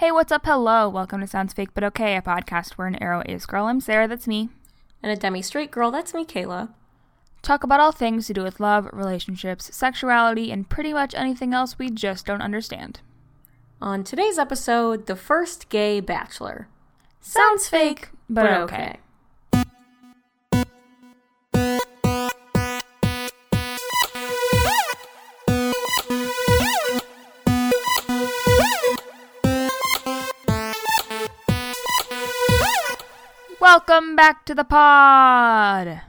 Hey, what's up? Hello. Welcome to Sounds Fake But Okay, a podcast where an aro ace girl. I'm Sarah, that's me. And a demi straight girl, that's me, Kayla. Talk about all things to do with love, relationships, sexuality, and pretty much anything else we just don't understand. On today's episode, the first gay bachelor. Sounds fake, but, okay. Welcome back to the pod.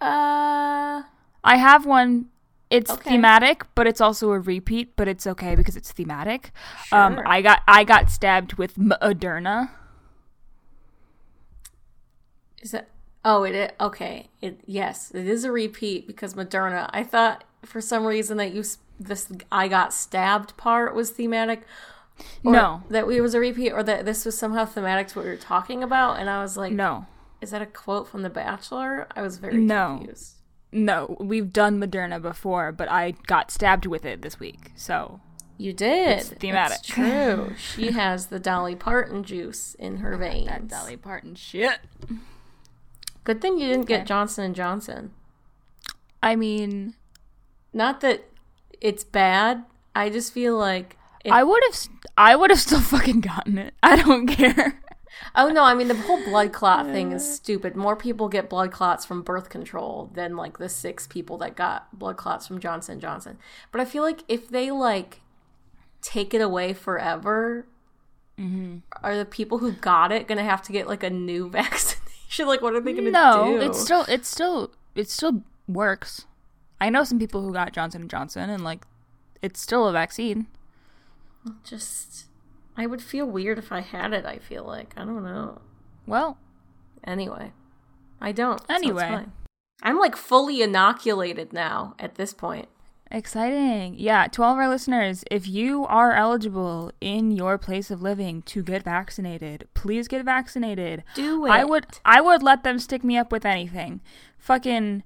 Uh, I have one. It's Okay. thematic, but it's also a repeat, but it's okay because it's thematic. Um, Sure. I got I got stabbed with Moderna. is that? Oh, it is. Okay. It yes, it is a repeat because Moderna. I thought for some reason that you this I got stabbed part was thematic. Or No. that it was a repeat, or that this was somehow thematic to what we were talking about, and I was like, No, is that a quote from The Bachelor? I was very No. confused. no, we've done Moderna before, but I got stabbed with it this week. So You did. It's thematic. It's true. she has the Dolly Parton juice in her veins. that Dolly Parton shit. Good thing you didn't Okay. get Johnson and Johnson. I mean, Not that it's bad. I just feel like I would have I would have still fucking gotten it. I don't care. Oh no, I mean the whole blood clot thing is stupid. More people get blood clots from birth control than like the six people that got blood clots from Johnson Johnson. But I feel like if they like take it away forever, mm-hmm. are the people who got it gonna have to get like a new vaccination? like what are they gonna No, do? it's still it's still it still works. I know some people who got Johnson and Johnson and like it's still a vaccine. Just I would feel weird if I had it, I feel like. I don't know. Well, Anyway. I don't. Anyway. fine. I'm like fully inoculated now at this point. exciting. Yeah, to all of our listeners, if you are eligible in your place of living to get vaccinated, please get vaccinated. Do it. I would I would let them stick me up with anything. Fucking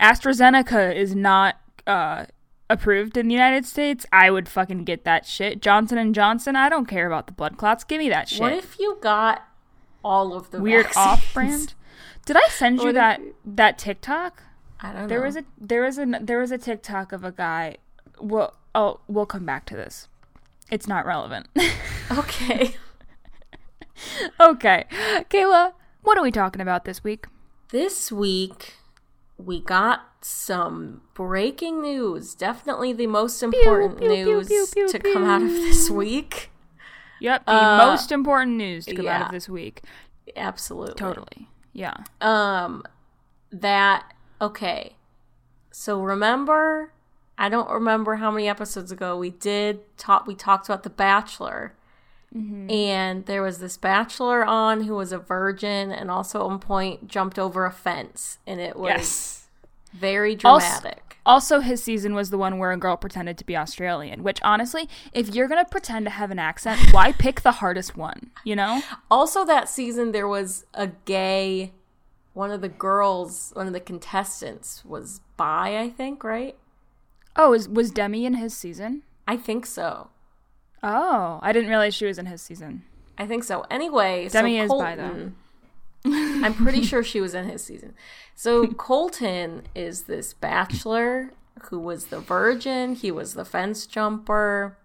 AstraZeneca is not uh approved in the United States. I would fucking get that shit. Johnson and Johnson, I don't care about the blood clots. Give me that shit. What if you got all of the Weird vaccines? off brand. Did I send you that that TikTok? I don't know. There was a there was a there was a TikTok of a guy. Well, oh, we'll come back to this. It's not relevant. Okay. okay, Kayla, what are we talking about this week? this week we got some breaking news. Definitely the most important pew, pew, news pew, to come out of this week. Yep, the Uh, most important news to come out of this week. Absolutely. Totally. Yeah. um that okay so remember i don't remember how many episodes ago we did talk we talked about the bachelor Mm-hmm. and there was this bachelor on who was a virgin and also at one point jumped over a fence and it was Yes. Very dramatic Also, his season was the one where a girl pretended to be Australian, which honestly, if you're going to pretend to have an accent, why pick the hardest one? You know? also that season there was a gay one of the girls one of the contestants was bi i think right Oh, is, was Demi in his season? i think so Oh, I didn't realize she was in his season. I think so. Anyway, Demi so is bi, though. I'm pretty sure she was in his season. So Colton is this bachelor who was the virgin. He was the fence jumper.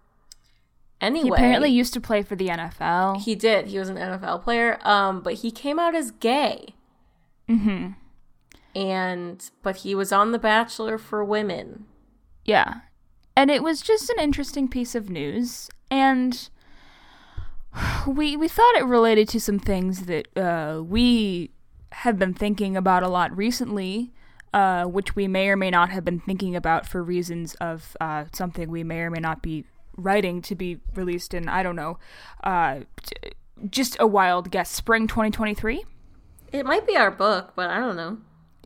Anyway, He apparently used to play for the NFL. he did. He was an NFL player. Um, but he came out as gay. mm-hmm. And but he was on The Bachelor for women. Yeah. And it was just an interesting piece of news. And we we thought it related to some things that uh, we have been thinking about a lot recently, uh, which we may or may not have been thinking about for reasons of uh, something we may or may not be writing to be released in, I don't know, uh, t- just a wild guess, spring 2023? It might be our book, but I don't know.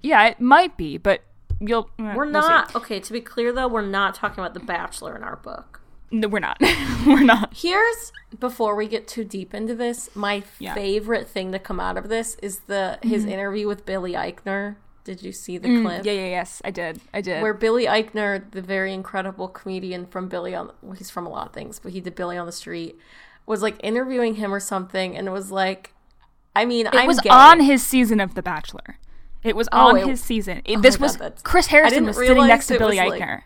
Yeah, it might be, but you'll. eh, We're we'll see. not okay. To be clear, though, we're not talking about The Bachelor in our book. No, we're not. we're not. Here's before we get too deep into this, my Yeah. favorite thing to come out of this is the his interview with Billy Eichner. Did you see the clip? Mm, Yeah, yeah, yes, I did. I did. Where Billy Eichner, the very incredible comedian from Billy on well, he's from a lot of things, but he did Billy on the Street, was like interviewing him or something, and it was like, I mean, It I'm was gay. on his season of The Bachelor. It was Oh, on it- his season. It- oh this my was God, Chris Harrison was sitting next to Billy was, like- Eichner.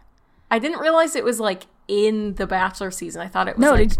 I didn't realize it was like in the Bachelor season. I thought it was No, like.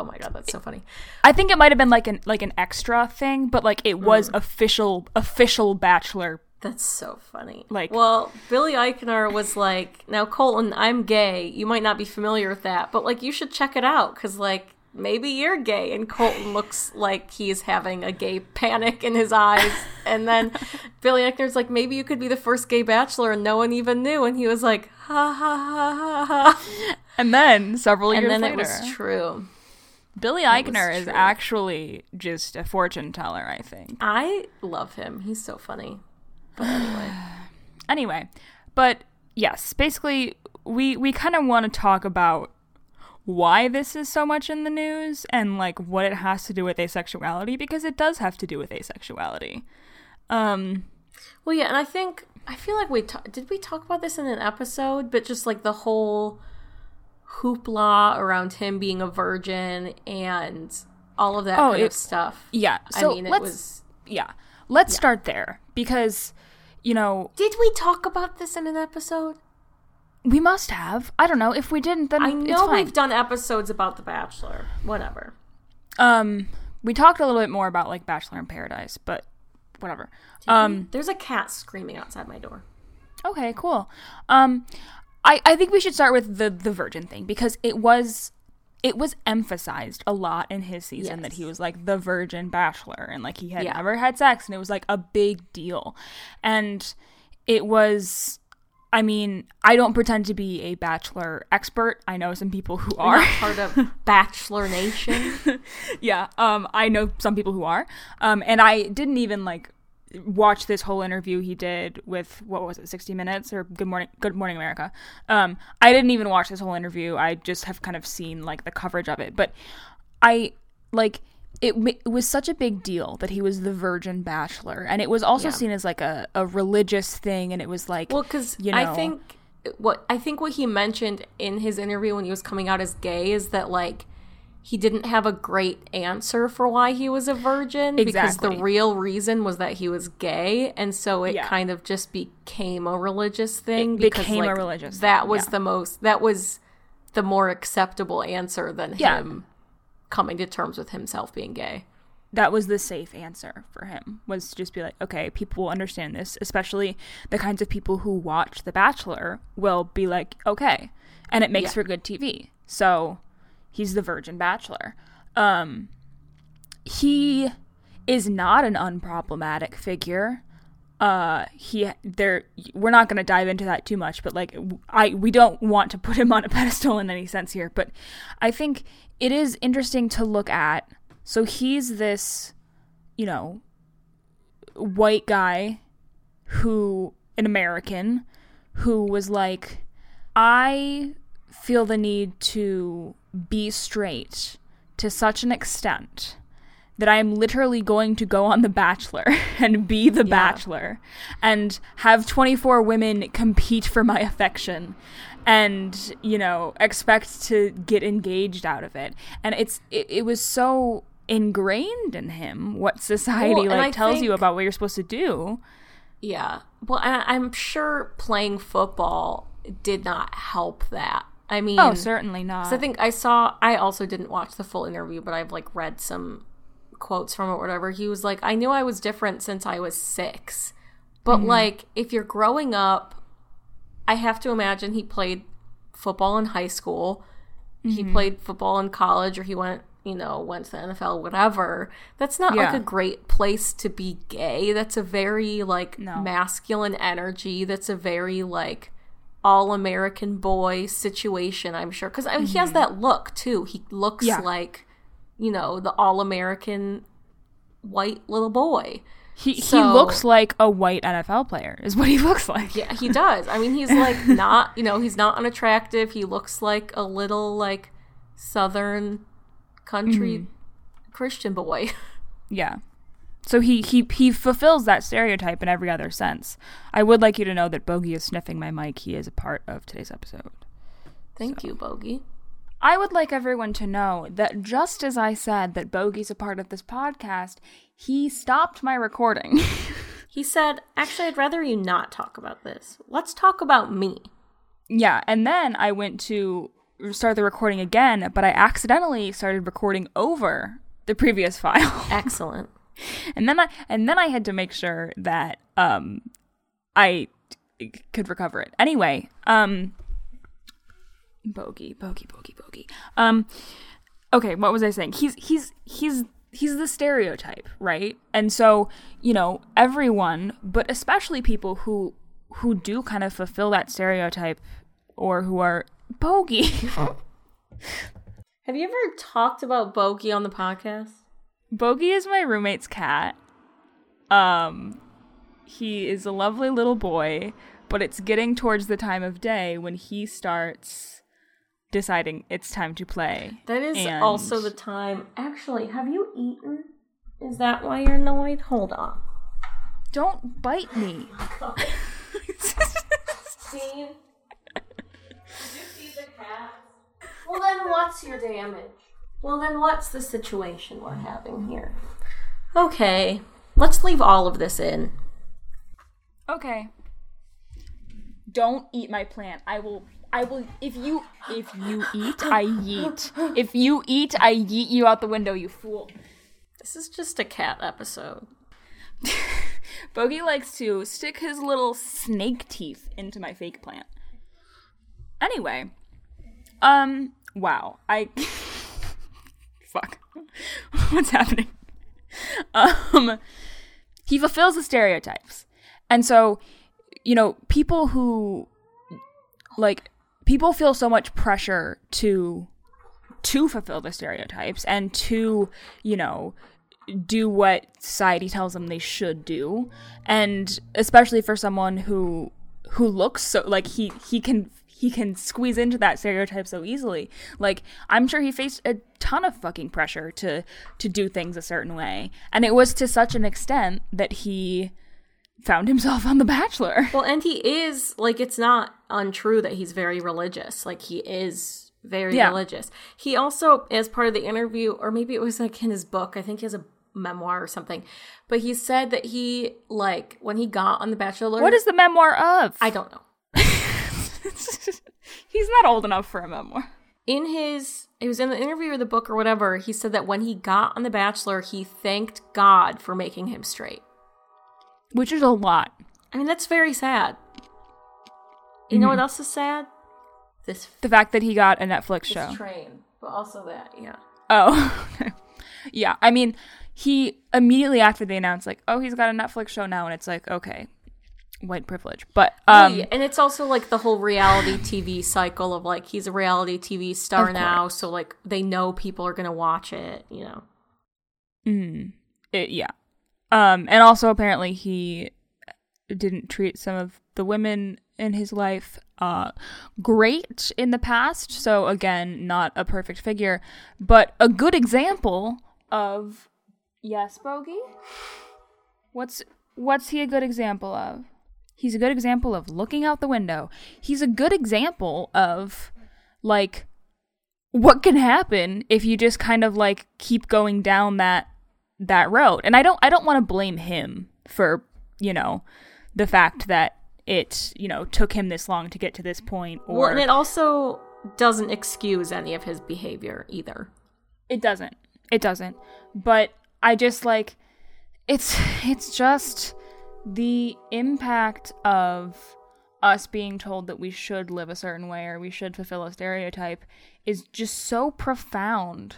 Oh my god, that's so funny. I think it might have been like an like an extra thing, but like it was Mm. official official Bachelor. That's so funny. Like- well, Billy Eichner was like, "Now, Colton, I'm gay. You might not be familiar with that, but like, you should check it out because like maybe you're gay." And Colton looks like he's having a gay panic in his eyes. And then Billy Eichner's like, "Maybe you could be the first gay bachelor, and no one even knew." And he was like, "Ha ha ha ha ha." And then several And years then later, it was true. Billy Eichner is actually just a fortune teller. I think. I love him. He's so funny. But anyway, Anyway, but yes, basically we we kind of want to talk about why this is so much in the news and like what it has to do with asexuality because it does have to do with asexuality. Um Well, yeah, and I think I feel like we ta- did we talk about this in an episode, but just like the whole hoopla around him being a virgin and all of that Oh, kind it- of stuff. yeah, so I mean, it was. yeah, let's start there because you know, Did we talk about this in an episode? We must have. I don't know if we didn't then I know we've done episodes about The Bachelor. Whatever. um we talked a little bit more about like Bachelor in Paradise, but whatever. Um There's a cat screaming outside my door. Okay, cool. Um, I I think we should start with the the virgin thing because it was it was emphasized a lot in his season that he was like the virgin bachelor and like he had Yeah. never had sex and it was like a big deal, and it was. I mean, I don't pretend to be a bachelor expert. I know some people who are. Not part of Bachelor Nation. yeah um i know some people who are um and i didn't even like watch this whole interview he did with what was it 60 minutes or good morning good morning america um i didn't even watch this whole interview i just have kind of seen like the coverage of it but i like it, it was such a big deal that he was the virgin bachelor and it was also Yeah. seen as like a, a religious thing and it was like Well, because you know, I think what I think what he mentioned in his interview when he was coming out as gay is that like he didn't have a great answer for why he was a virgin because the real reason was that he was gay, and so it Yeah. kind of just became a religious thing. It because, became a religious That thing, was yeah. the most. That was the more acceptable answer than Yeah. him coming to terms with himself being gay. that was the safe answer for him was to just be like okay people will understand this especially the kinds of people who watch the bachelor will be like okay and it makes Yeah. for good tv so he's the virgin bachelor um he is not an unproblematic figure uh he there we're not going to dive into that too much but like i we don't want to put him on a pedestal in any sense here but i think it is interesting to look at. So he's this you know white guy who an american who was like i feel the need to be straight to such an extent that I am literally going to go on The Bachelor and be the Bachelor and have 24 women compete for my affection and, you know, expect to get engaged out of it. And it's it, it was so ingrained in him what society Well, like tells you about what you're supposed to do. Yeah. Well, I, I'm sure playing football did not help that. I oh, mean, Oh, certainly not. I think I saw. I also didn't watch the full interview, but I've like read some quotes from it. Whatever he was like, I knew I was different since I was six, but Mm-hmm. like if you're growing up, I have to imagine he played football in high school. He Mm-hmm. played football in college, or he went, you know, went to the NFL, whatever. That's not like a great place to be gay. That's a very like No. masculine energy. That's a very like all American boy situation, I'm sure. Because I mean, he has that look too. He looks Mm-hmm. Yeah. like, you know, the all American white little boy. he he looks like a white NFL player is what he looks like. Yeah, he does. I mean, he's like not, you know, he's not unattractive. He looks like a little like southern country Mm-hmm. Christian boy. Yeah. So he, he he fulfills that stereotype in every other sense. I would like you to know that Bogey is sniffing my mic. He is a part of today's episode. Thank you, Bogey. I would like everyone to know that just as I said that Bogey's a part of this podcast, he stopped my recording. He said, Actually, I'd rather you not talk about this. Let's talk about me. yeah, and then I went to start the recording again, but I accidentally started recording over the previous file. Excellent. and then I and then I had to make sure that um I could recover it. Anyway, um bogey, bogey, bogey, bogey. Um okay, what was I saying? He's he's he's he's the stereotype, right? And so, you know, everyone, but especially people who who do kind of fulfill that stereotype or who are bogey. Have you ever talked about Bogey on the podcast? Bogey is my roommate's cat. Um, he is a lovely little boy, but it's getting towards the time of day when he starts deciding it's time to play. That is And- also the time. Actually, have you eaten? Is that why you're annoyed? Hold on. Don't bite me. Steve, did you feed the cat? Well, then what's your damage? Well, then what's the situation we're having here? Okay, let's leave all of this in. okay. Don't eat my plant. I will. I will. If you if you eat, I yeet. If you eat, I yeet you out the window. You fool. This is just a cat episode. Bogey likes to stick his little snake teeth into my fake plant. Anyway, um, wow, I fuck, what's happening? Um, he fulfills the stereotypes, and so you know, people who like people feel so much pressure to to fulfill the stereotypes and to you know do what society tells them they should do. And especially for someone who who looks so like he he can he can squeeze into that stereotype so easily. Like i'm sure he faced a ton of fucking pressure to to do things a certain way. And it was to such an extent that he found himself on the bachelor Well, and he is like it's not untrue that he's very religious. Like he is very Yeah. religious. He also, as part of the interview, or maybe it was like in his book. I think he has a memoir or something. But he said that he like when he got on The Bachelor. what is the memoir of I don't know. he's not old enough for a memoir In his, it was in the interview or the book or whatever. He said that when he got on The Bachelor, he thanked God for making him straight. Which is a lot I mean, that's very sad. You know what else is sad? This the fact that he got a netflix show train, but also that, yeah. Oh, yeah. I mean, he immediately after they announced, like, oh, he's got a Netflix show now, and it's like, okay, white privilege. But um, Yeah, and it's also like the whole reality TV cycle of like he's a reality TV star now, so like they know people are gonna watch it, you know. mm, it, yeah. Um, and also apparently he didn't treat some of the women in his life uh great in the past. So again, not a perfect figure, but a good example of yes, bogey. What's what's he a good example of? He's a good example of looking out the window. He's a good example of like what can happen if you just kind of like keep going down that that road. And I don't I don't want to blame him for, you know, the fact that it, you know, took him this long to get to this point or Well, and it also doesn't excuse any of his behavior either. It doesn't. It doesn't. But I just like it's it's just the impact of us being told that we should live a certain way or we should fulfill a stereotype is just so profound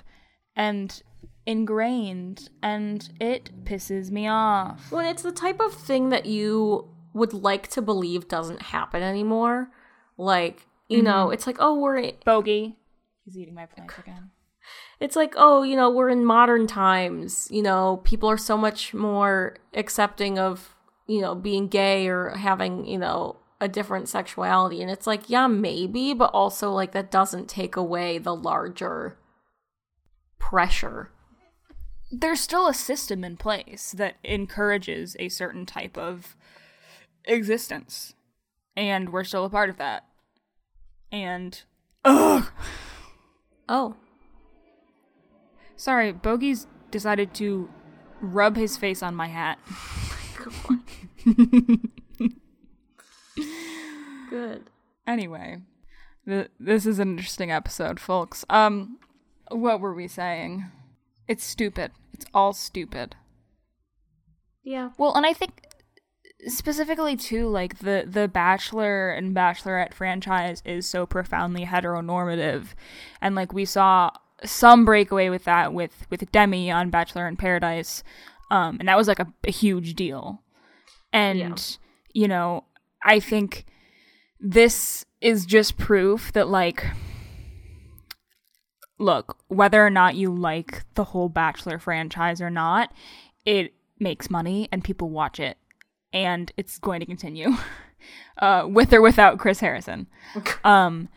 and ingrained and it pisses me off. Well, it's the type of thing that you would like to believe doesn't happen anymore. Like, you know, mm-hmm. it's like, oh, we're Bogey. He's eating my plant again. it's like, oh, you know, we're in modern times. You know, people are so much more accepting of, you know, being gay or having, you know, a different sexuality. And it's like, yeah, maybe, but also like that doesn't take away the larger pressure. There's still a system in place that encourages a certain type of existence and we're still a part of that and ugh Oh. Sorry, Bogey's decided to rub his face on my hat. Good. Anyway, th- this is an interesting episode, folks. Um, what were we saying? It's stupid. It's all stupid. Yeah. Well, and I think specifically too, like the the Bachelor and Bachelorette franchise is so profoundly heteronormative, and like we saw some breakaway with that with with Demi on Bachelor in Paradise, um, and that was like a, a huge deal. And Yeah. you know, I think this is just proof that like look, whether or not you like the whole Bachelor franchise or not, it makes money and people watch it. And it's going to continue. Uh, with or without Chris Harrison. Um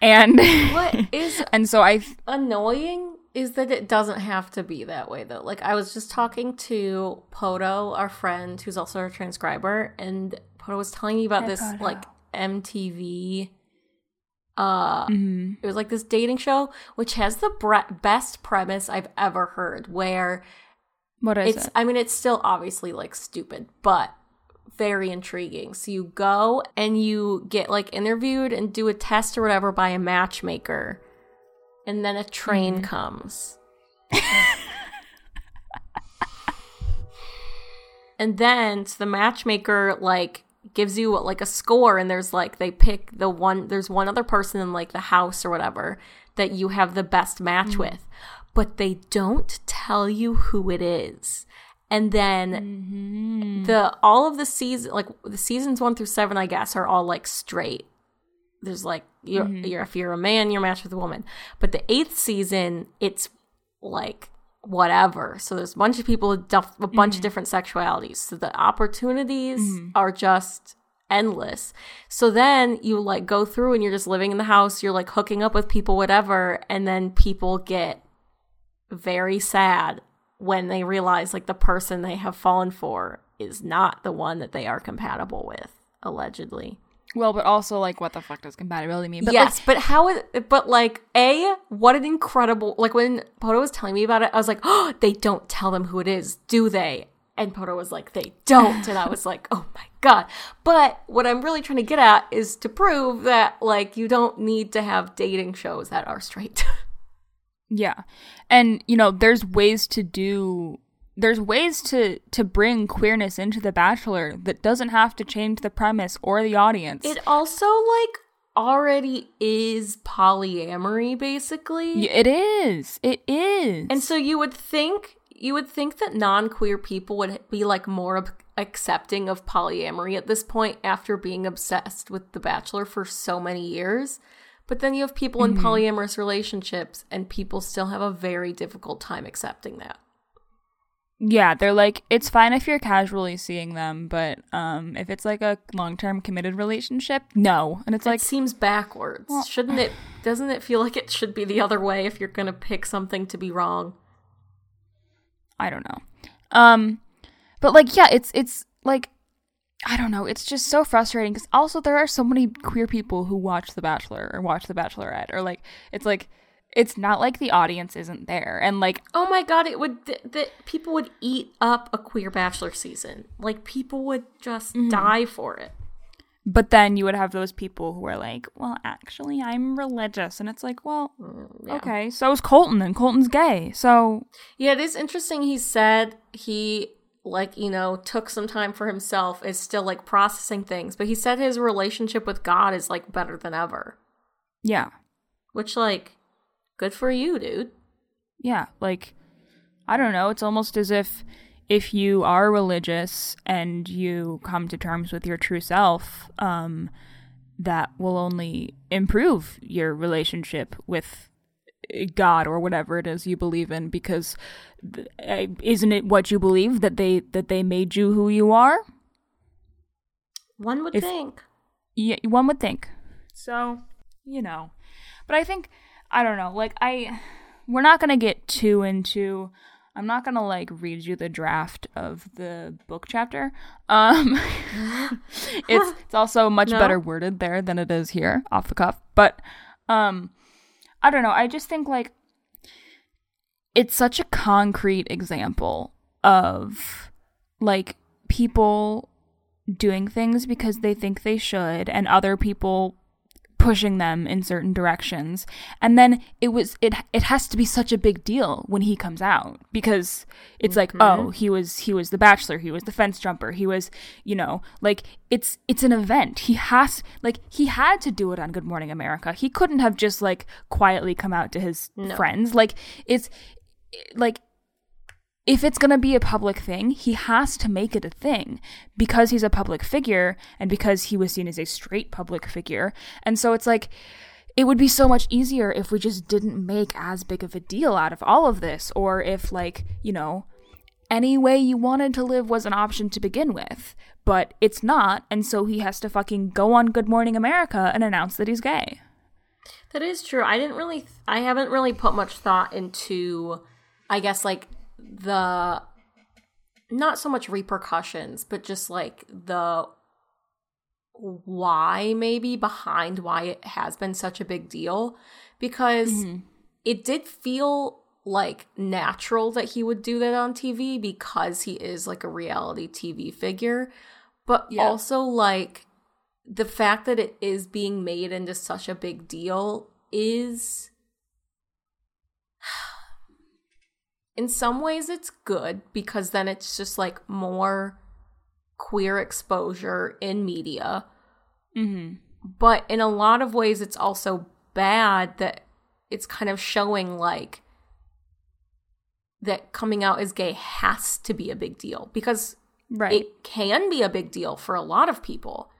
and What is and so I annoying is that it doesn't have to be that way though. Like I was just talking to Poto, our friend who's also a transcriber, and Poto was telling me about Hi, this Poto. like MTV uh Mhm. it was like this dating show which has the bre- best premise I've ever heard where what is it's it? I mean it's still obviously like stupid, but very intriguing. So you go and you get like interviewed and do a test or whatever by a matchmaker. And then a train Mm-hmm. comes. and then so the matchmaker like gives you like a score and there's like they pick the one there's one other person in like the house or whatever that you have the best match mm-hmm. with but they don't tell you who it is. And then mm-hmm. the all of the season like the seasons one through seven i guess are all like straight. There's like you're, mm-hmm. you're if you're a man you're matched with a woman. But the eighth season it's like whatever. So there's a bunch of people with duff, a bunch of mm-hmm. different sexualities. So the opportunities mm-hmm. are just endless. So then you like go through and you're just living in the house you're like hooking up with people whatever and then people get very sad when they realize like the person they have fallen for is not the one that they are compatible with allegedly Well, but also like what the fuck does compatibility mean? But yes, but how is but like a what an incredible like when Poto was telling me about it, I was like, oh, they don't tell them who it is, do they? And Poto was like, they don't, and I was like, oh my god. But what I'm really trying to get at is to prove that like you don't need to have dating shows that are straight. Yeah. And you know, there's ways to do there's ways to to bring queerness into the bachelor that doesn't have to change the premise or the audience. it also like already is polyamory basically. It is. It is. And so you would think you would think that non-queer people would be like more accepting of polyamory at this point after being obsessed with The Bachelor for so many years. But then you have people in mm-hmm. polyamorous relationships and people still have a very difficult time accepting that. Yeah, they're like it's fine if you're casually seeing them, but um if it's like a long-term committed relationship, no. And it's Like like seems backwards. Shouldn't it doesn't it feel like it should be the other way if you're going to pick something to be wrong? I don't know. Um, but like, yeah, it's it's like, I don't know. It's just so frustrating because also there are so many queer people who watch The Bachelor or watch The Bachelorette or like, it's like, it's not like the audience isn't there and like, Oh my god, it would th- that people would eat up a queer bachelor season. Like people would just mm-hmm. die for it. but then you would have those people who are like, well, actually, I'm religious, and it's like, well, mm, yeah. okay, so is Colton, and Colton's gay, so Yeah, it is interesting. He said he like you know took some time for himself. Is still like processing things, but he said his relationship with God is like better than ever. yeah, Which like, good for you, dude. yeah like i don't know it's almost as if if you are religious and you come to terms with your true self um that will only improve your relationship with god or whatever it is you believe in because th- uh, isn't it what you believe that they that they made you who you are One would If- think. yeah, one would think. So, you know. But I think I don't know, like I we're not going to get too into I'm not going to like read you the draft of the book chapter. Um it's it's also much No? better worded there than it is here off the cuff. But um I don't know. I just think like it's such a concrete example of like people doing things because they think they should and other people pushing them in certain directions and then it was it it has to be such a big deal when he comes out because it's mm-hmm. like oh he was he was the bachelor he was the fence jumper he was you know like it's it's an event he has like he had to do it on good morning america he couldn't have just like quietly come out to his no. friends like it's like if it's going to be a public thing, he has to make it a thing because he's a public figure and because he was seen as a straight public figure. And so it's like, it would be so much easier if we just didn't make as big of a deal out of all of this, or if, like, you know, any way you wanted to live was an option to begin with. But it's not, and so he has to fucking go on Good Morning America and announce that he's gay. That is true. I didn't really, I haven't really put much thought into, I guess, like, the not so much repercussions, but just like the why maybe behind why it has been such a big deal because mm-hmm. it did feel like natural that he would do that on TV because he is like a reality TV figure but yeah. also like the fact that it is being made into such a big deal is in some ways it's good because then it's just like more queer exposure in media. Mm-hmm. But in a lot of ways, it's also bad that it's kind of showing like that coming out as gay has to be a big deal because right. it can be a big deal for a lot of people.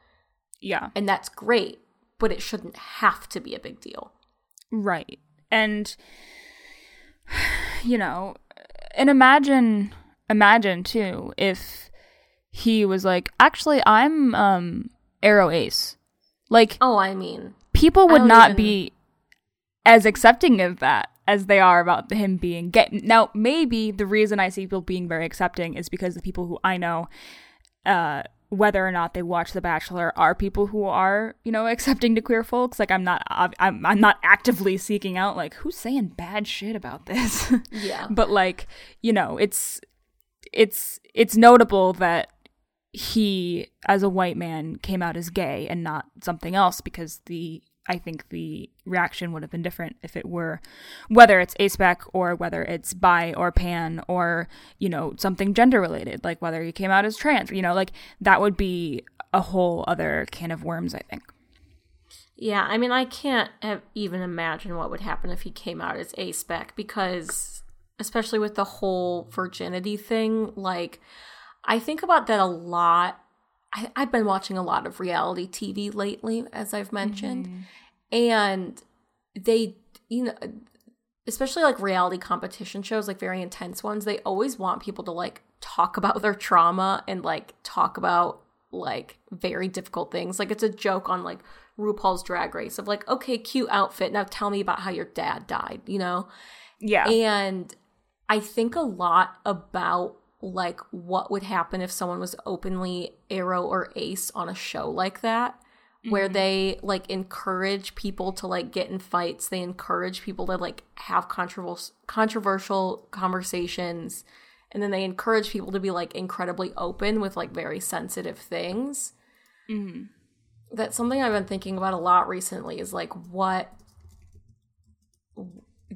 Yeah. And that's great, but it shouldn't have to be a big deal. Right. And you know, and imagine imagine too if he was like, actually I'm um Aro Ace. Like Oh, I mean people would not even... be as accepting of that as they are about him being gay. Now, maybe the reason I see people being very accepting is because the people who I know uh whether or not they watch The Bachelor are people who are, you know, accepting to queer folks. Like I'm not, I'm, I'm not actively seeking out like who's saying bad shit about this. Yeah. but like, you know, it's, it's, it's notable that he, as a white man, came out as gay and not something else because the I think the reaction would have been different if it were whether it's aspec or whether it's bi or pan or you know something gender related like whether he came out as trans you know like that would be a whole other can of worms I think. Yeah, I mean I can't even imagine what would happen if he came out as aspec because especially with the whole virginity thing like I think about that a lot I, have been watching a lot of reality TV lately, as I've mentioned, mm-hmm. and they, you know, especially like reality competition shows, like very intense ones, they always want people to like talk about their trauma and like talk about like very difficult things. Like it's a joke on like RuPaul's Drag Race of like, okay, cute outfit. Now tell me about how your dad died, you know? Yeah. And I think a lot about like what would happen if someone was openly aro or ace on a show like that mm-hmm. where they like encourage people to like get in fights they encourage people to like have controversial controversial conversations and then they encourage people to be like incredibly open with like very sensitive things mm-hmm. that's something i've been thinking about a lot recently is like what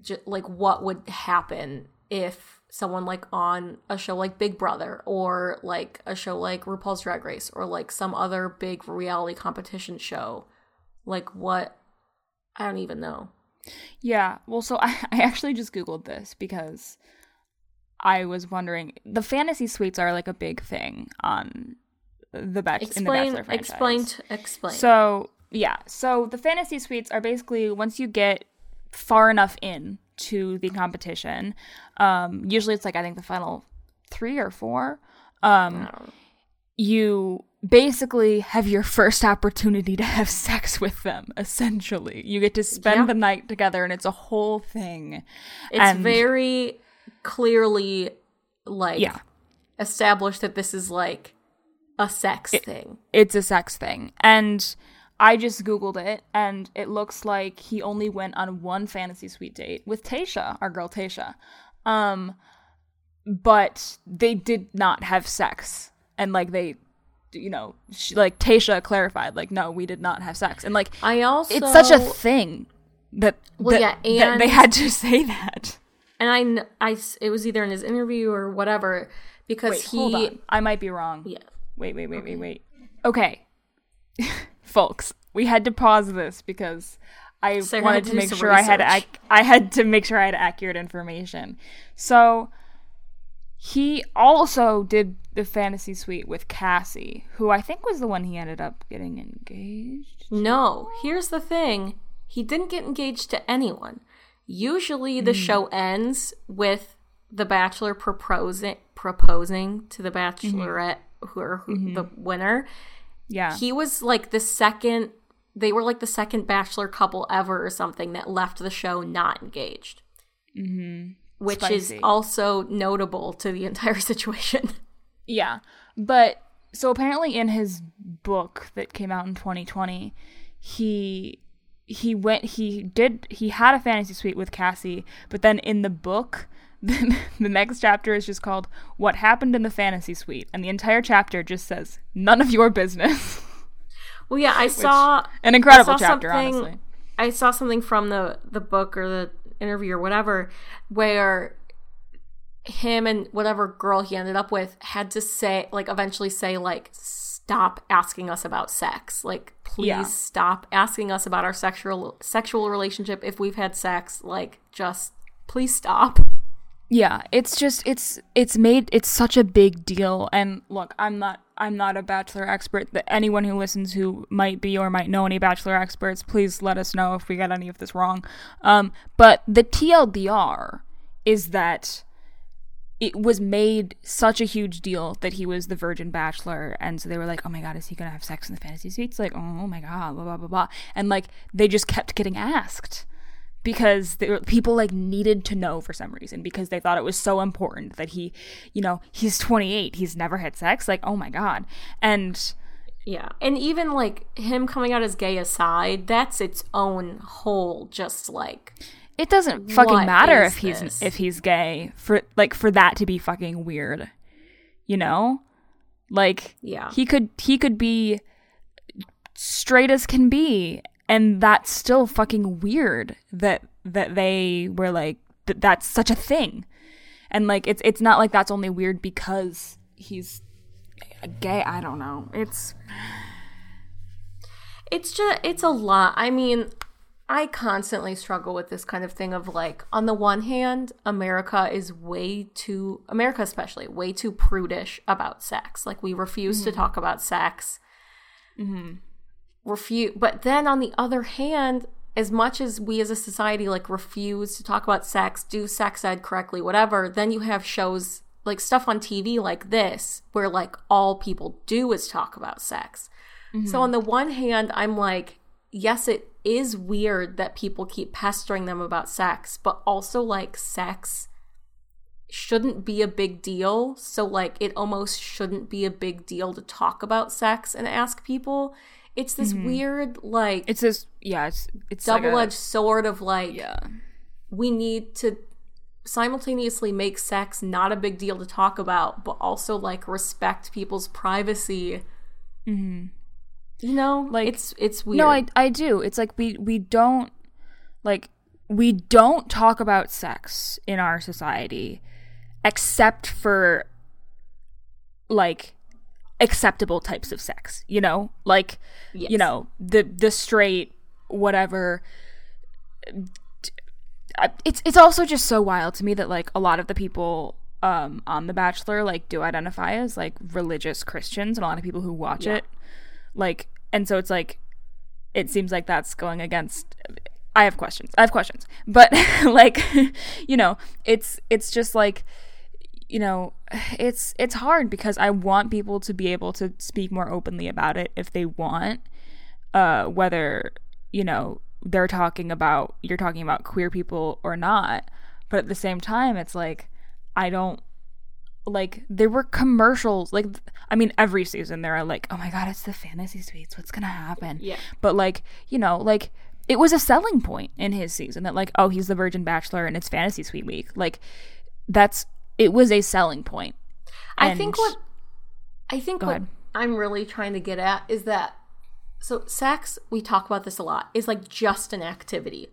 j- like what would happen if someone like on a show like Big Brother or like a show like RuPaul's Drag Race or like some other big reality competition show. Like what? I don't even know. Yeah. Well, so I, I actually just Googled this because I was wondering. The fantasy suites are like a big thing on the, Bach- explain, in the Bachelor franchise. Explain. explain. So, yeah. So the fantasy suites are basically once you get far enough in to the competition. Um, usually it's like I think the final three or four. Um, you basically have your first opportunity to have sex with them. Essentially, you get to spend yeah. the night together, and it's a whole thing. It's and, very clearly like yeah. established that this is like a sex it, thing. It's a sex thing, and I just googled it, and it looks like he only went on one fantasy suite date with Tayshia, our girl Tayshia. Um, but they did not have sex, and like they, you know, she, like Tayshia clarified, like no, we did not have sex, and like I also it's such a thing that Well, that, yeah, that they had to say that. and I, I it was either in his interview or whatever because Wait, he I might be wrong. yeah Wait, wait, wait, wait, wait. Okay. Folks, we had to pause this because I Sarah wanted to make sure I had ac- I had to make sure I had accurate information. So he also did the fantasy suite with Cassie, who I think was the one he ended up getting engaged. No, here's the thing. He didn't get engaged to anyone. Usually the hmm. show ends with the bachelor proposing proposing to the mm-hmm. bachelorette who or who, the mm-hmm. winner. Yeah. He was like the second they were like the second bachelor couple ever or something that left the show not engaged. Mm-hmm. Which Spicy. is also notable to the entire situation. Yeah. But so apparently in his book that came out in 2020, he he went he did he had a fantasy suite with Cassie, but then in the book the, the next chapter is just called What Happened in the Fantasy Suite and the entire chapter just says none of your business. well, yeah, I saw An incredible saw chapter honestly. I saw something from the the book or the interview or whatever where him and whatever girl he ended up with had to say like eventually say like stop asking us about sex like please Yeah. stop asking us about our sexual sexual relationship if we've had sex like just please stop Yeah, it's just it's it's made it's such a big deal and look, I'm not I'm not a bachelor expert. That anyone who listens who might be or might know any bachelor experts, please let us know if we got any of this wrong. Um but the TLDR is that it was made such a huge deal that he was the virgin bachelor and so they were like oh my god is he gonna have sex in the fantasy suites like oh my god blah blah blah blah and like they just kept getting asked because were, people like needed to know for some reason because they thought it was so important that he you know he's 28 he's never had sex like oh my god and yeah and even like him coming out as gay aside that's its own whole just like it doesn't fucking matter if he's this? if he's gay for like for that to be fucking weird you know like Yeah. he could he could be straight as can be and that's still fucking weird that that they were like that that's such a thing. And like it's it's not like that's only weird because he's gay. I don't know. It's it's just it's a lot. I mean i constantly struggle with this kind of thing of like on the one hand america is way too america especially way too prudish about sex. Like we refuse to mm-hmm. talk about sex mm-hmm. Refuse but then on the other hand as much as we as a society like refuse to talk about sex do sex ed correctly whatever then you have shows like stuff on tv like this where like all people do is talk about sex so mm-hmm. on the one hand, I'm like, yes, it is weird that people keep pestering them about sex, but also like sex shouldn't be a big deal. So like it almost shouldn't be a big deal to talk about sex and ask people. It's this mm-hmm. weird like it's this yeah it's it's like a- double-edged sword of like yeah we need to simultaneously make sex not a big deal to talk about, but also like respect people's privacy. Mm-hmm. You know, Like- it's it's weird. No, I I do. It's like we we don't like we don't talk about sex in our society except for like acceptable types of sex, you know? Like you know, the the straight whatever. It's it's also just so wild to me that like a lot of the people um on the bachelor like do identify as like religious christians and a lot of people who watch Yeah. it. Like and so it's like it seems like that's going against i have questions. I have questions. But like you know it's it's just like you know it's it's hard because i want people to be able to speak more openly about it if they want uh whether you know they're talking about you're talking about queer people or not. But at the same time it's like i don't like there were commercials like i mean every season there are like oh my god it's the fantasy suites. What's gonna happen? Yeah. but like you know like it was a selling point in his season that like oh he's the virgin bachelor and it's fantasy suite week. Like that's it was a selling point I think what I think what ahead. I'm really trying to get at is that so sex, we talk about this a lot, is like just an activity.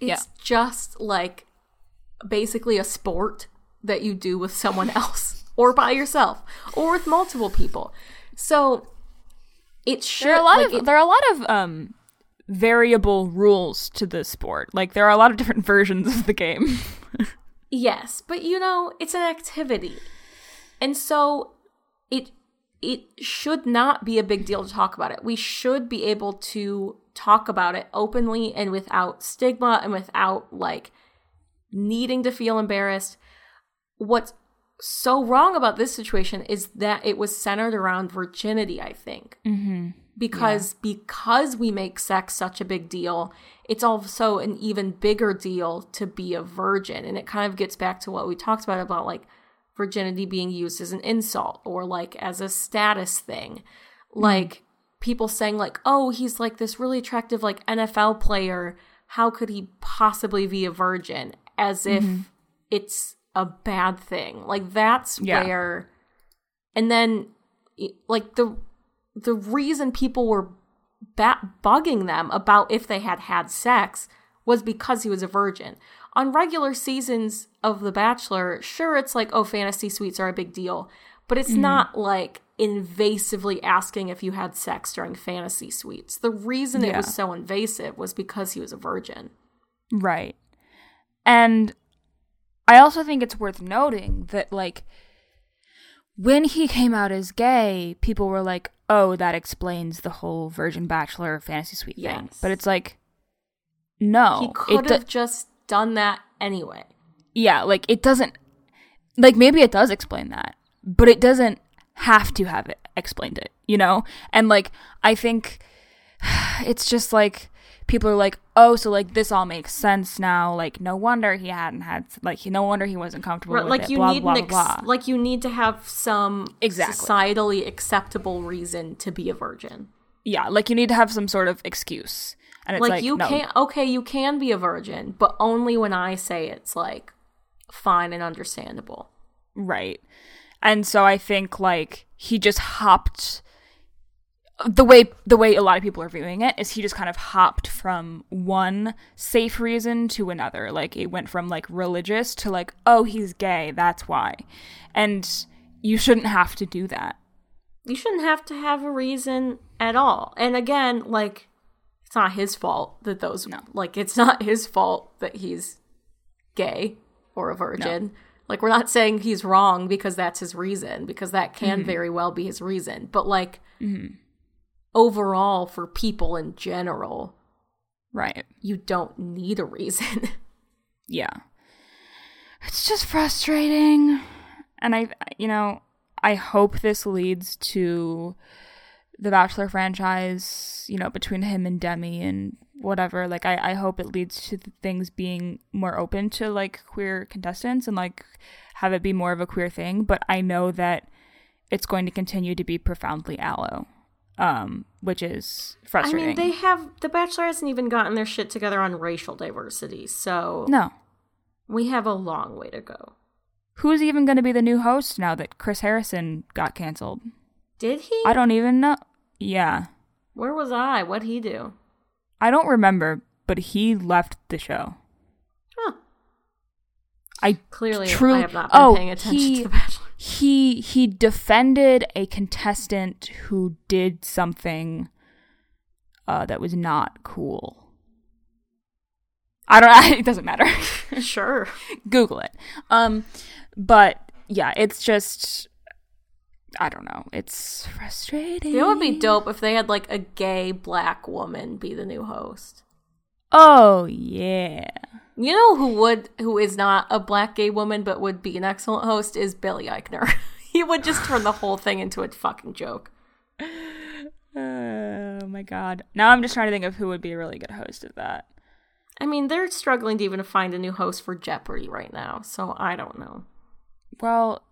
It's Yeah. just like basically a sport that you do with someone else or by yourself or with multiple people. So it should there are a lot like, of it- there are a lot of um variable rules to the sport like there are a lot of different versions of the game Yes, but you know, it's an activity. And so it it should not be a big deal to talk about it. We should be able to talk about it openly and without stigma and without like needing to feel embarrassed. What's so wrong about this situation is that it was centered around virginity, I think. Mm-hmm. Because because we make sex such a big deal, it's also an even bigger deal to be a virgin. And it kind of gets back to what we talked about about like virginity being used as an insult or like as a status thing. Like people saying like, "Oh, he's like this really attractive like NFL player. How could he possibly be a virgin?" As if it's a bad thing. Like that's Yeah. where and then like the the reason people were bat- bugging them about if they had had sex was because he was a virgin. On regular seasons of The Bachelor, sure, it's like, oh, fantasy suites are a big deal, but it's mm. not like invasively asking if you had sex during fantasy suites. The reason it was so invasive was because he was a virgin. Right. And I also think it's worth noting that, like, when he came out as gay, people were like, oh, that explains the whole Virgin Bachelor fantasy suite thing. But it's like, no. he could do- have just done that anyway. yeah, like, it doesn't, like, maybe it does explain that, but it doesn't have to have it explained it, you know? And, like, I think it's just like, people are like, oh, so like this all makes sense now. Like, no wonder he hadn't had, like, no wonder he wasn't comfortable Right, with like it. you blah, need blah, ex- blah. like you need to have some Exactly. societally acceptable reason to be a virgin. yeah, like you need to have some sort of excuse. And it's like, like, you no, can't okay, you can be a virgin, but only when I say it's like fine and understandable. Right. And so I think like he just hopped the way the way a lot of people are viewing it is he just kind of hopped from one safe reason to another. Like it went from like religious to like oh he's gay, that's why. And you shouldn't have to do that. You shouldn't have to have a reason at all. And again, like it's not his fault that those No. like it's not his fault that he's gay or a virgin. Like we're not saying he's wrong because that's his reason because that can mm-hmm. very well be his reason. But like mm-hmm. Overall for people in general, Right. you don't need a reason. Yeah. It's just frustrating. And I, you know, I hope this leads to the Bachelor franchise, you know, between him and Demi and whatever. Like, I, I hope it leads to things being more open to, like, queer contestants and, like, have it be more of a queer thing. But I know that it's going to continue to be profoundly allo, um, which is frustrating. I mean, they have The Bachelor hasn't even gotten their shit together on racial diversity, so no. we have a long way to go. Who's even going to be the new host now that Chris Harrison got canceled? Did he? I don't even know. Yeah. Where was I? What'd he do? I don't remember, but he left the show. Huh. I Clearly, truly I have not been oh, paying attention he, to The Bachelor. He he defended a contestant who did something uh, that was not cool. I don't. It doesn't matter. Sure. Google it. Um, but yeah, it's just. I don't know. It's frustrating. It would be dope if they had like a gay black woman be the new host. Oh yeah. You know who would who is not a black gay woman but would be an excellent host is Billy Eichner. he would just turn the whole thing into a fucking joke. Oh my god. Now I'm just trying to think of who would be a really good host of that. I mean, they're struggling to even find a new host for Jeopardy right now, so I don't know. Well,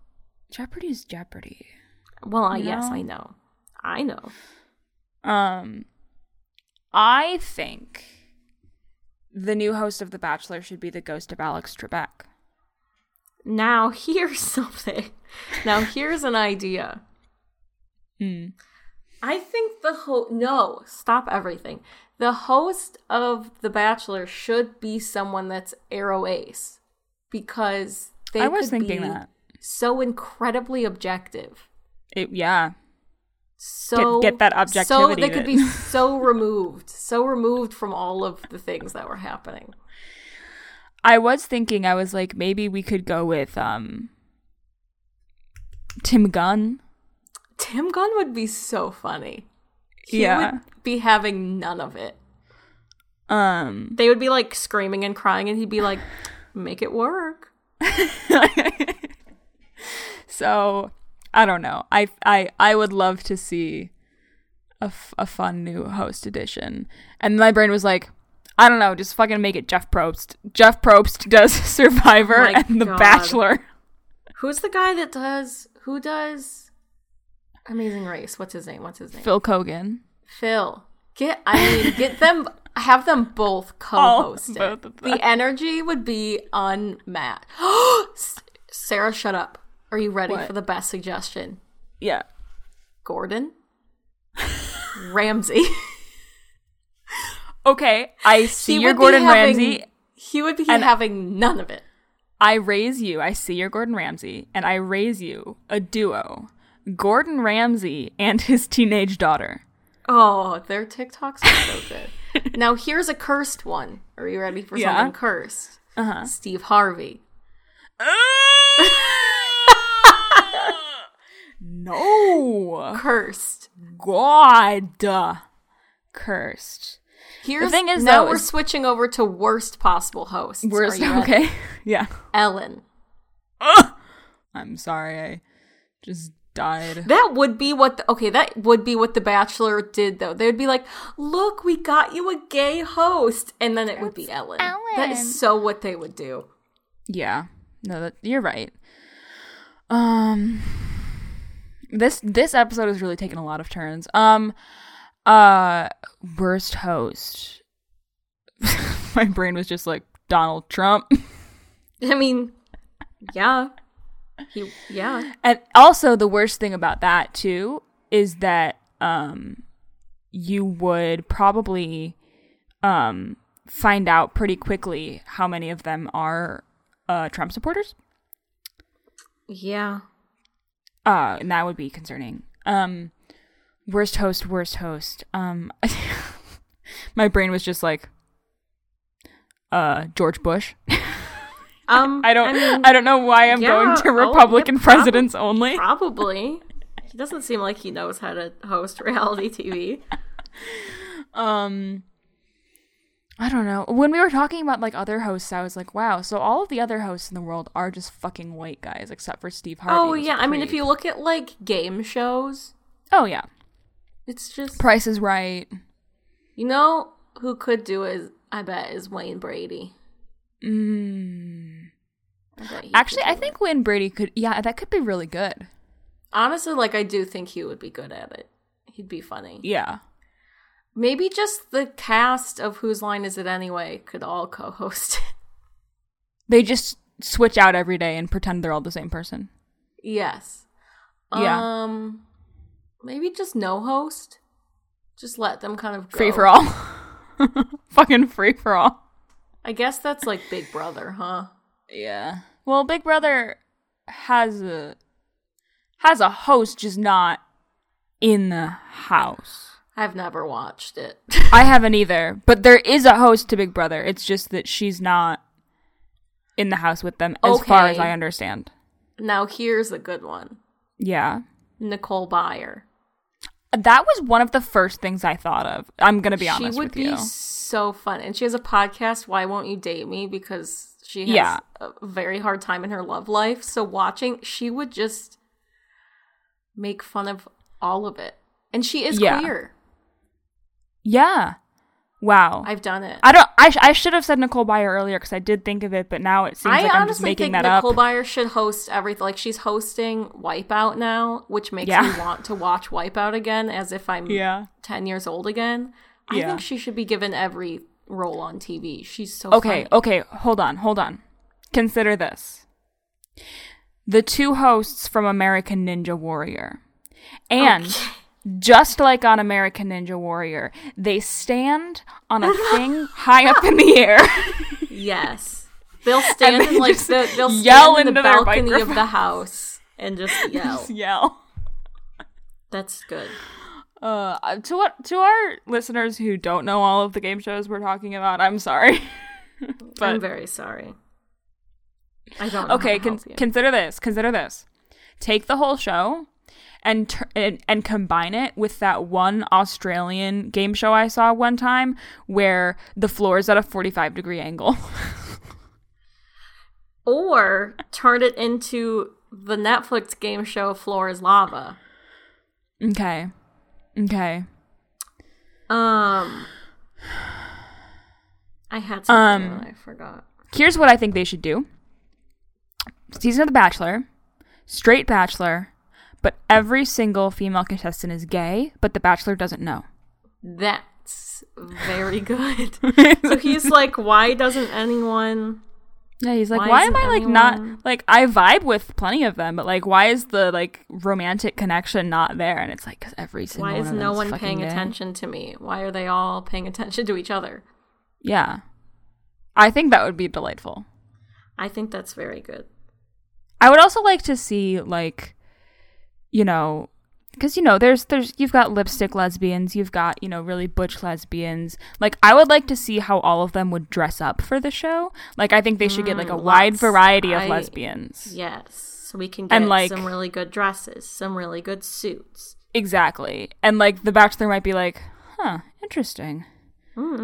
Jeopardy's Jeopardy. Well, I yes, I know. I know. Um, I think the new host of The Bachelor should be the ghost of Alex Trebek. Now here's something. Now here's an idea. Hmm. I think the host. No, stop everything. The host of The Bachelor should be someone that's aro ace because they I was could thinking be that. so incredibly objective. It, yeah. So get that So objectivity they could be so removed, so removed from all of the things that were happening. I was thinking, I was like, maybe we could go with um Tim Gunn. Tim Gunn would be so funny. He Yeah. would be having none of it. Um, They would be like screaming and crying, and he'd be like, "Make it work." so I don't know. I I I would love to see a, f- a fun new host edition. And my brain was like, I don't know, just fucking make it Jeff Probst. Jeff Probst does Survivor Oh and The God. Bachelor. Who's the guy that does? Who does Amazing Race? What's his name? What's his name? Phil Keoghan. Phil. Get. I mean, get them. Have them both co-host Oh, both of them. The energy would be unmatched. Sarah, shut up. Are you ready What? for the best suggestion? Yeah. Gordon Ramsay. Okay, I see your Gordon having- Ramsay. He would be having none of it. I raise you. I see your Gordon Ramsay, and I raise you a duo. Gordon Ramsay and his teenage daughter. Oh, their TikToks are so good. now here's a cursed one. Are you ready for Yeah. something cursed? Uh-huh. Steve Harvey. No. Cursed. God. Cursed. Here's the thing is, now though, we're switching over to worst possible hosts. Worst. Ready? Okay. Yeah. Ellen. I'm sorry. I just died. That would be what the, okay, that would be what the Bachelor did though. They would be like, "Look, we got you a gay host." And then it would be Ellen. Ellen. is so what they would do. Yeah. No, that, you're right. Um this this episode has really taken a lot of turns. Um uh worst host. My brain was just like Donald Trump. I mean, yeah. He yeah. And also the worst thing about that too is that um you would probably um find out pretty quickly how many of them are uh Trump supporters. Yeah. Uh and that would be concerning. Um worst host, worst host. Um my brain was just like uh George Bush. Um I don't I, mean, don't know why I'm yeah, going to oh, yeah, Republican prob- presidents only. probably. He doesn't seem like he knows how to host reality TV. Um I don't know. When we were talking about like other hosts, I was like, wow, so all of the other hosts in the world are just fucking white guys except for Steve Harvey. Oh yeah, I mean if you look at like game shows, Oh yeah. it's just Price is right. you know who could do it, I bet is Wayne Brady. Mm. I Actually, I think Wayne Brady could yeah, that could be really good. Honestly, like I do think he would be good at it. He'd be funny. Yeah. Maybe just the cast of Whose Line Is It Anyway could all co-host. They just switch out every day and pretend they're all the same person. yes. Yeah. Um maybe just no host. Just let them kind of go. Free for all. Fucking free for all. I guess that's like Big Brother, huh? Yeah. Well, Big Brother has a has a host, just not in the house. I've never watched it. I haven't either, but there is a host to Big Brother. It's just that she's not in the house with them, as far as I understand. now here's a good one. Yeah. Nicole Byer. That was one of the first things I thought of. I'm gonna be honest she would be you. so fun. And she has a podcast, Why Won't You Date Me? Because she has Yeah. a very hard time in her love life. So watching, she would just make fun of all of it. And she is Yeah. queer. Yeah. Wow. I've done it. I don't. I, sh- I should have said Nicole Byer earlier because I did think of it, but now it seems I like I'm just making think that Nicole up. Nicole Byer should host everything. Like she's hosting Wipeout now, which makes Yeah. me want to watch Wipeout again, as if I'm yeah. ten years old again. I Yeah. think she should be given every role on TV. She's so Okay. funny. Okay. Hold on. Hold on. Consider this: the two hosts from American Ninja Warrior, and Okay. Just like on American Ninja Warrior, they stand on a thing high up in the air. Yes, they'll stand in like the they'll yell in the balcony of the house and just yell. Just yell. That's good. Uh, to what to our listeners who don't know all of the game shows we're talking about, I'm sorry. I'm very sorry. I don't. Know okay, con- consider this. Consider this. Take the whole show and, tur- and and combine it with that one Australian game show I saw one time where the floor is at a 45 degree angle. or turn it into the Netflix game show Floor is Lava. okay. Okay. Um, I had something Um, I forgot. Here's what I think they should do. Season of The Bachelor, straight bachelor, but every single female contestant is gay, but the bachelor doesn't know. That's very good. so he's like, why doesn't anyone? Yeah, he's like, Why why, am I like not like I vibe with plenty of them, but like why is the like romantic connection not there? And it's like because every single Why is no one paying gay. attention to me? Why are they all paying attention to each other? Yeah, I think that would be delightful. I think that's very good. I would also like to see like, you know, because you know, there's there's you've got lipstick lesbians, you've got you know really butch lesbians. Like I would like to see how all of them would dress up for the show. Like I think they should get like a Mm, wide variety of I- lesbians. Yes, so we can get And, like- some really good dresses, some really good suits. Exactly. And like the bachelor might be like, "Huh, interesting."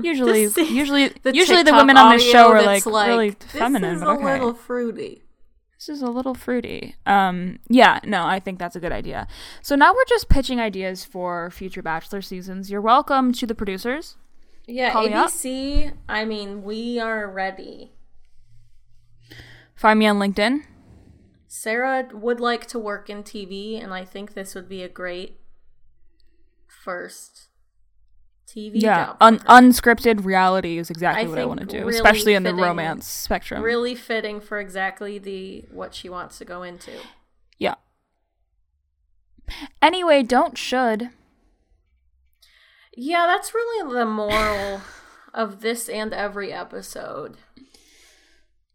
Usually This usually Hmm. The usually the women on this show are like, that's really this feminine, is but a okay. little fruity. This is a little fruity. Um yeah, no, I think that's a good idea. So now we're just pitching ideas for future bachelor seasons. You're welcome to the producers. Yeah, Call me. ABC. I mean, we are ready. Find me on LinkedIn. Sarah would like to work in TV, and I think this would be a great first TV Yeah, un- unscripted reality is exactly I what I want to do, really especially in the romance spectrum. really fitting for exactly the what she wants to go into. Yeah. Anyway, don't should. Yeah, that's really the moral of this and every episode.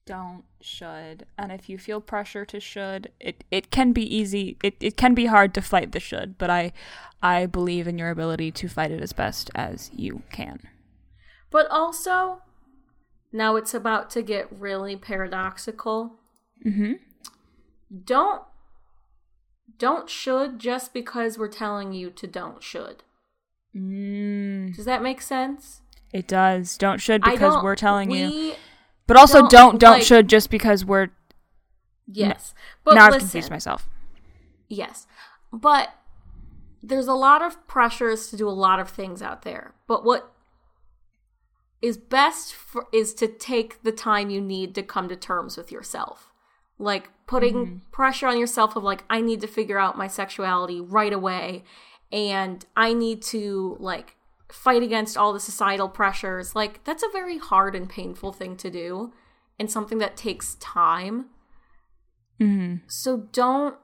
don't should and if you feel pressure to should it it can be easy it, it can be hard to fight the should but i i believe in your ability to fight it as best as you can But also, now it's about to get really paradoxical. mm-hmm Don't don't should just because we're telling you to don't should. mm, Does that make sense? it does don't should because don't- we're telling you we- but also don't, don't don't like- should just because we're Yes, but now i've confused myself Yes. But there's a lot of pressures to do a lot of things out there. But what is best for, is to take the time you need to come to terms with yourself. Like putting mm-hmm. pressure on yourself of like I need to figure out my sexuality right away and I need to like fight against all the societal pressures. Like that's a very hard and painful thing to do and something that takes time. mm-hmm. So don't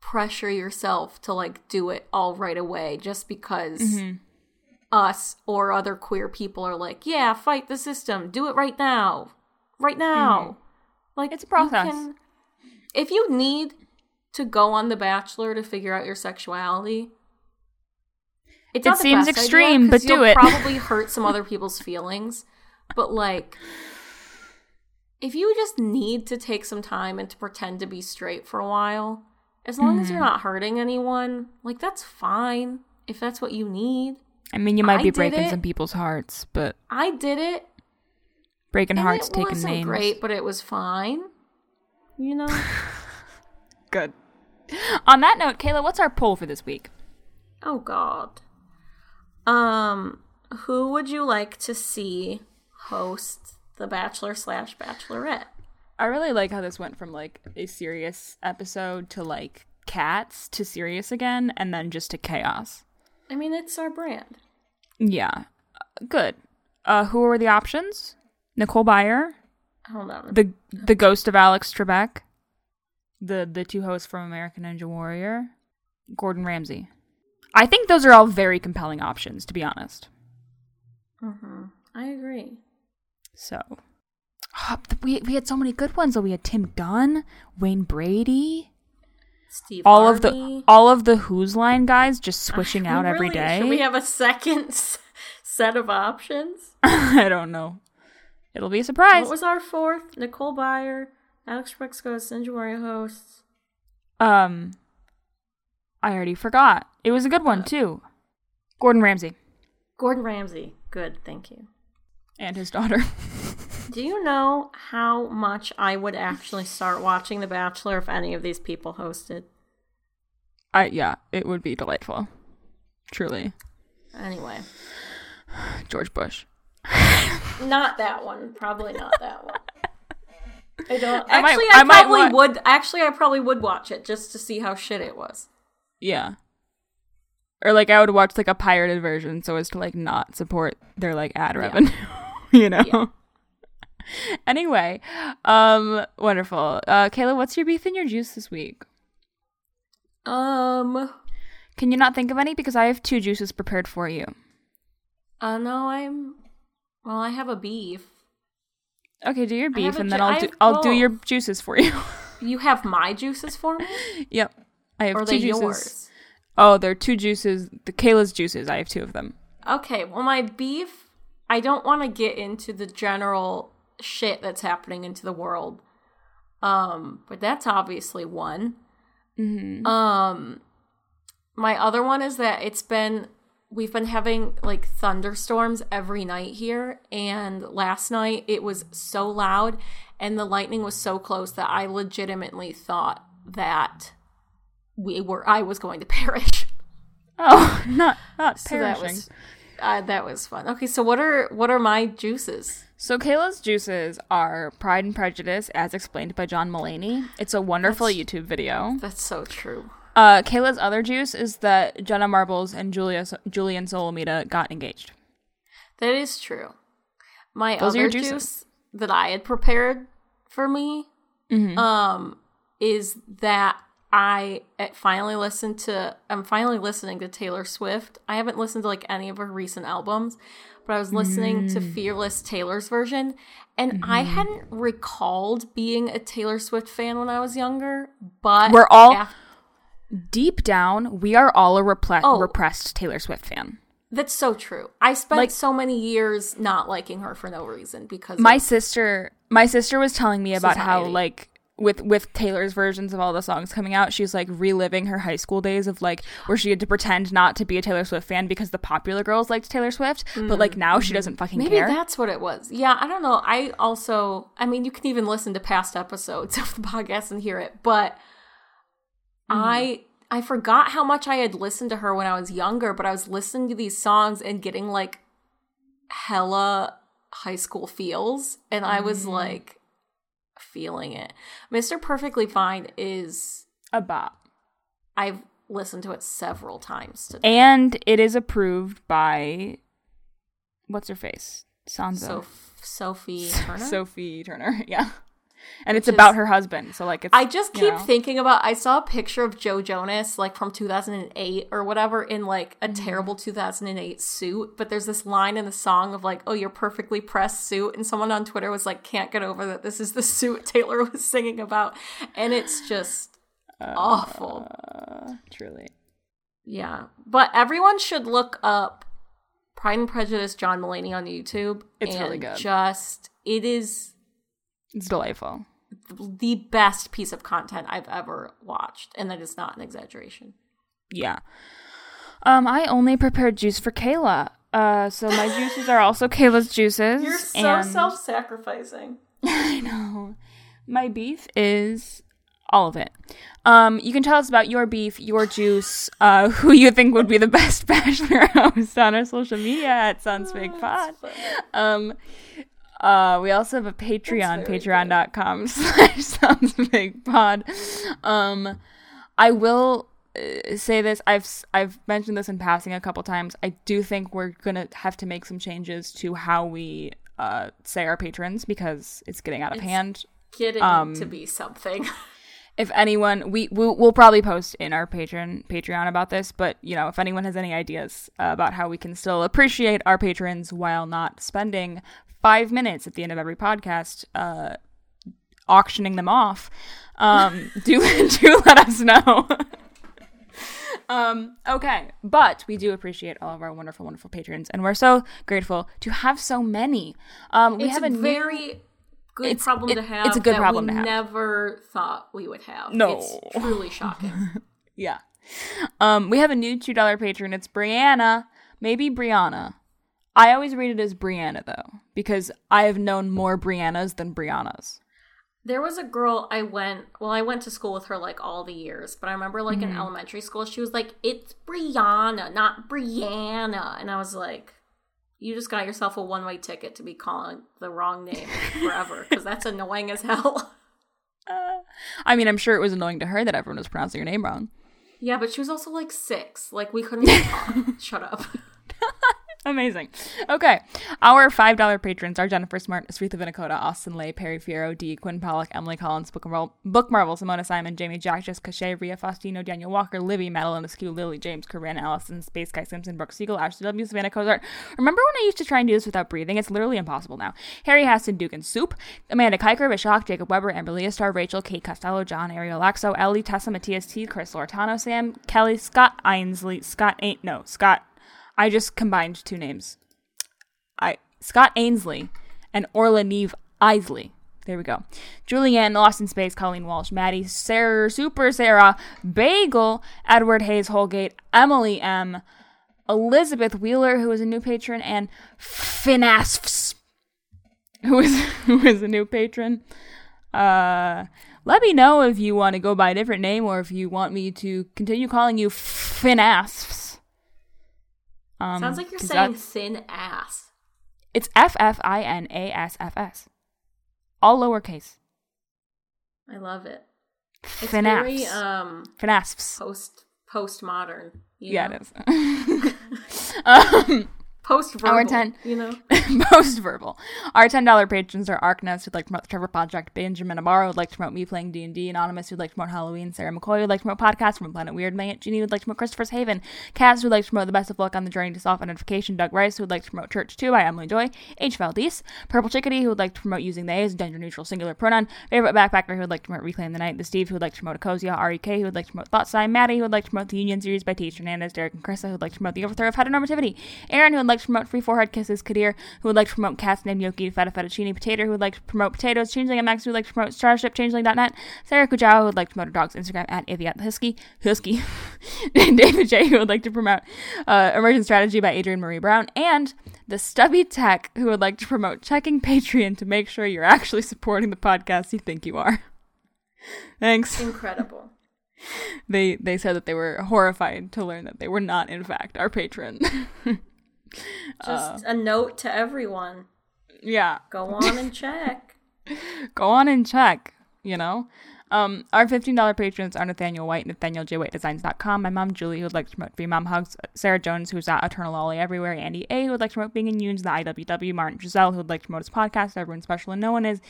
pressure yourself to like do it all right away just because Mm-hmm. us or other queer people are like, yeah, fight the system, do it right now. Right now. Like Mm-hmm. It's a you process. if you need to go on The Bachelor to figure out your sexuality, it's It seems best idea but do it. Probably hurt some other people's feelings, but like, if you just need to take some time and to pretend to be straight for a while, as long as Mm-hmm. you're not hurting anyone, like that's fine. If that's what you need, i mean you might I be breaking it. some people's hearts but I did it. breaking And hearts it taking wasn't names great, but it was fine. You know. good on that note kayla what's our poll for this week Oh God. Um, who would you like to see host The Bachelor slash Bachelorette? I really like how this went from like a serious episode to like cats to serious again and then just to chaos. I mean, it's our brand. Yeah. Good. Uh who were the options? Nicole Byer, Hold on. the the ghost of Alex Trebek, the the two hosts from American Ninja Warrior, Gordon Ramsay. I think those are all very compelling options to be honest. hmm I agree. So Ah, we we had so many good ones though. We had Tim Gunn, Wayne Brady, Steve all of the all of the Whose Line guys just switching out every Really? day. Should we have a second set of options? I don't know. It'll be a surprise. What was our fourth? Nicole Byer, Alex Ninja Warrior hosts. um, I already forgot. It was a good one too. Gordon Ramsay Gordon Ramsay. Good, thank you. and his daughter. Do you know how much I would actually start watching The Bachelor if any of these people hosted? I yeah, it would be delightful. Truly, Anyway, George Bush. not that one. Probably not that one. I don't. I might- Actually, I I, might probably would. Actually, I probably would watch it just to see how shit it was. Yeah. Or like I would watch like a pirated version so as to like not support their like ad revenue. you know. Yeah. anyway, um wonderful. Uh Kayla, what's your beef and your juice this week? Um. Can you not think of any because I have two juices prepared for you. Uh, no, I'm. Well, I have a beef. Okay, do your beef and then I'll do I'll do your juices for you. You have my juices for me, yep. I have or are two juices. yours? Oh, they're two juices. The Kayla's juices. I have two of them. Okay, well, my beef, I don't want to get into the general shit that's happening into the world. Um, but that's obviously one. Mm-hmm. Um, my other one is that it's been we've been having like thunderstorms every night here, and last night it was so loud and the lightning was so close that I legitimately thought that we were I was going to perish. Oh, not not So that perishing. was uh, that was fun. Okay, so what are what are my juices? So Kayla's juices are Pride and Prejudice, as explained by John Mulaney. It's a wonderful YouTube video. That's so true. Uh, Kayla's other juice is that Jenna Marbles and Julia Julian Solomita got engaged. That is true. My Those other juice that I had prepared for me Mm-hmm. um is that I uh, finally listened to I'm finally listening to Taylor Swift. I haven't listened to like any of her recent albums, but I was listening to Mm. Fearless Taylor's version and I Mm-hmm. hadn't recalled being a Taylor Swift fan when I was younger, but We're all- Deep down, we are all a repre- Oh. repressed Taylor Swift fan. That's so true. I spent Like- so many years not liking her for no reason because My sister, my sister was telling me about how like with with Taylor's versions of all the songs coming out, she's like reliving her high school days of like where she had to pretend not to be a Taylor Swift fan because the popular girls liked Taylor Swift, but like now she doesn't fucking Mm-hmm. maybe care. that's what it was. Yeah, I don't know. I also, I mean, you can even listen to past episodes of the podcast and hear it, but Mm-hmm. I I forgot how much I had listened to her when I was younger. But I was listening to these songs and getting like hella high school feels, and I was Mm-hmm. like feeling it. Mr. Perfectly Fine is a bop. I've listened to it several times today. And it is approved by what's her face? Sansa. So Sophie Turner. Sophie Turner. Yeah. And it's about her husband. So like it's I just you keep know. thinking about. I saw a picture of Joe Jonas, like from 2008 or whatever, in like a Mm-hmm. terrible 2008 suit. But there's this line in the song of like, "Oh, your perfectly pressed suit," and someone on Twitter was like, "Can't get over that this is the suit Taylor was singing about," and it's just awful. Uh, truly. Yeah, but everyone should look up Pride and Prejudice John Mulaney on YouTube. It's and really good. Just it is It's delightful. the best piece of content I've ever watched, and that is not an exaggeration. Yeah. Um, I only prepared juice for Kayla. Uh, so my juices are also Kayla's juices. You're so and self-sacrificing. I know. My beef is all of it. Um, you can tell us about your beef, your juice, uh, who you think would be the best bachelor host on our social media at Sounds Fake Pod. Um, uh, we also have a Patreon, patreon.com slash Sounds Fake Pod. Um, I will uh, say this. I've I've mentioned this in passing a couple times. I do think we're gonna have to make some changes to how we uh, say our patrons because it's getting out of hand Getting Um, to be something. if anyone we we'll, we'll probably post in our patron patreon about this but you know if anyone has any ideas uh, about how we can still appreciate our patrons while not spending five minutes at the end of every podcast uh auctioning them off um do do let us know um okay but we do appreciate all of our wonderful wonderful patrons and we're so grateful to have so many um we it's have a a new- very good It's- problem it- to have. it's a good that problem we to have. Never thought we would have. No. it's truly shocking. Yeah. Um, we have a new two dollar patron. It's Brianna, maybe Brianna. I always read it as Brianna though, because I have known more Briannas than Briannas. There was a girl I went, well, I went to school with her like all the years, but I remember like Mm-hmm. in elementary school, she was like, it's Brianna, not Brianna. And I was like, you just got yourself a one way ticket to be calling the wrong name forever because that's annoying as hell. Uh, I mean, I'm sure it was annoying to her that everyone was pronouncing your name wrong. yeah, but she was also like six. Like, we couldn't. Shut up. Amazing. Okay. Our $5 patrons are Jennifer Smart, Sritha Vinakota, Austin Lay, Perry Fiero, D, Quinn Pollock, Emily Collins, Book, Marvel, Book Marvel, Simona Simon, Jamie Jack, Jessica Shea, Ria Faustino, Daniel Walker, Livy, Madeline Askew, Lily, James, Corinne, Allison, Space Guy Simpson, Brooke Siegel, Ashley W, Savannah Cozart. Remember when I used to try and do this without breathing? It's literally impossible now. Harry Haston, Duke and Soup, Amanda Kiker, Vishak, Jacob Weber, Amber Star, Rachel, Kate Costello, John, Ariel Laxo, Ellie, Tessa, Matthias T, Chris Lortano, Sam, Kelly, Scott Ainsley, Scott ain't, no, Scott. I just combined two names. I Scott Ainsley and Orla Neve Isley. There we go. Julianne, Lost in Space, Colleen Walsh, Maddie, Sarah, Super Sarah, Bagel, Edward Hayes Holgate, Emily M, Elizabeth Wheeler, who is a new patron, and Finasfs, who is who is a new patron. Uh, let me know if you want to go by a different name or if you want me to continue calling you Finasfs. Um, Sounds like you're saying thin ass. it's F F I N A S F S. All lowercase. I love it. It's very um Finasfs. post postmodern. Yeah, know? it is. um, Post verbal. Our 10. You know. Most verbal. Our ten dollar patrons are Arkness, who'd like to promote the Trevor Project, Benjamin Amaro, who'd like to promote me playing D and D, Anonymous, who'd like to promote Halloween, Sarah McCoy, who'd like to promote podcasts from Planet Weird, May Aunt Jeannie, who'd like to promote Christopher's Haven, Cass, who'd like to promote the best of luck on the journey to self identification, Doug Rice, who'd like to promote Church Too by Emily Joy, H. Valdez, Purple Chickadee, who'd like to promote using they as a gender neutral singular pronoun, Favorite Backpacker, who'd like to promote Reclaim the Night, the Steve, who'd like to promote Ecosia, REK, who'd like to promote Thought Sign, Maddie, who'd like to promote the Union series by T. Hernandez, Derek and Krista, who'd like to promote the overthrow of heteronormativity, Aaron, who'd like to promote Free Forehead Kisses, Kadir, who would like to promote cats named Yoki, Feta Fettuccine, Potato, who would like to promote Potatoes, Changeling MX, who would like to promote Starship, Changeling.net, Sarah Kujawa, who would like to promote her dog's Instagram at Aviat the Husky, Husky, and David J, who would like to promote uh, Emergent Strategy by adrienne maree brown, and the Stubby Tech, who would like to promote checking Patreon to make sure you're actually supporting the podcast you think you are. Thanks. Incredible. They they said that they were horrified to learn that they were not, in fact, our patron. Just uh, a note to everyone. yeah. Go on and check. go on and check, you know? Um, our $15 patrons are Nathaniel White, Nathaniel J. White Designs.com, my mom Julie, who would like to promote Free Mom Hugs, Sarah Jones, who's at Eternal Lolly Everywhere, Andy A, who would like to promote Being in Unions, the IWW, Martin Giselle, who would like to promote his podcast, Everyone's Special and No One Is,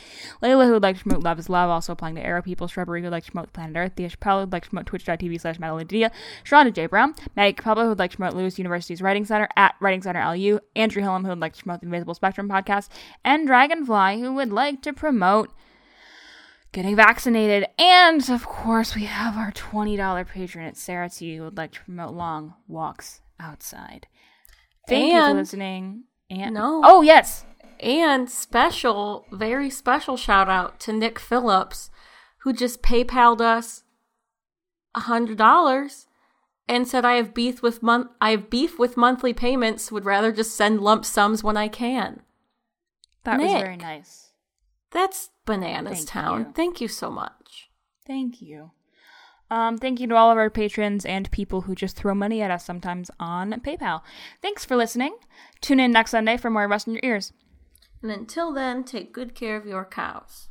Layla, who would like to promote Love is Love, also applying to Aro People, Shrubbery, who would like to promote Planet Earth, Thea Chappelle, who would like to promote Twitch.tv slash Madeleine Sharonda J. Brown, Maggie Capello, who would like to promote Lewis University's Writing Center, at Writing Center LU, Andrew Hillam, who would like to promote the Invisible Spectrum podcast, and Dragonfly, who would like to promote getting vaccinated. And of course, we have our $20 patron at Sarah T who would like to promote long walks outside. Thank you for listening. And No. Oh, yes. And special, very special shout out to Nick Phillips, who just PayPal'd us a hundred dollars and said I have beef with month I have beef with monthly payments, would rather just send lump sums when I can. That was very nice. That's bananas Thank town. you. Thank you so much. Thank you. Um, thank you to all of our patrons and people who just throw money at us sometimes on PayPal. Thanks for listening. Tune in next Sunday for more Rust in Your Ears. And until then, take good care of your cows.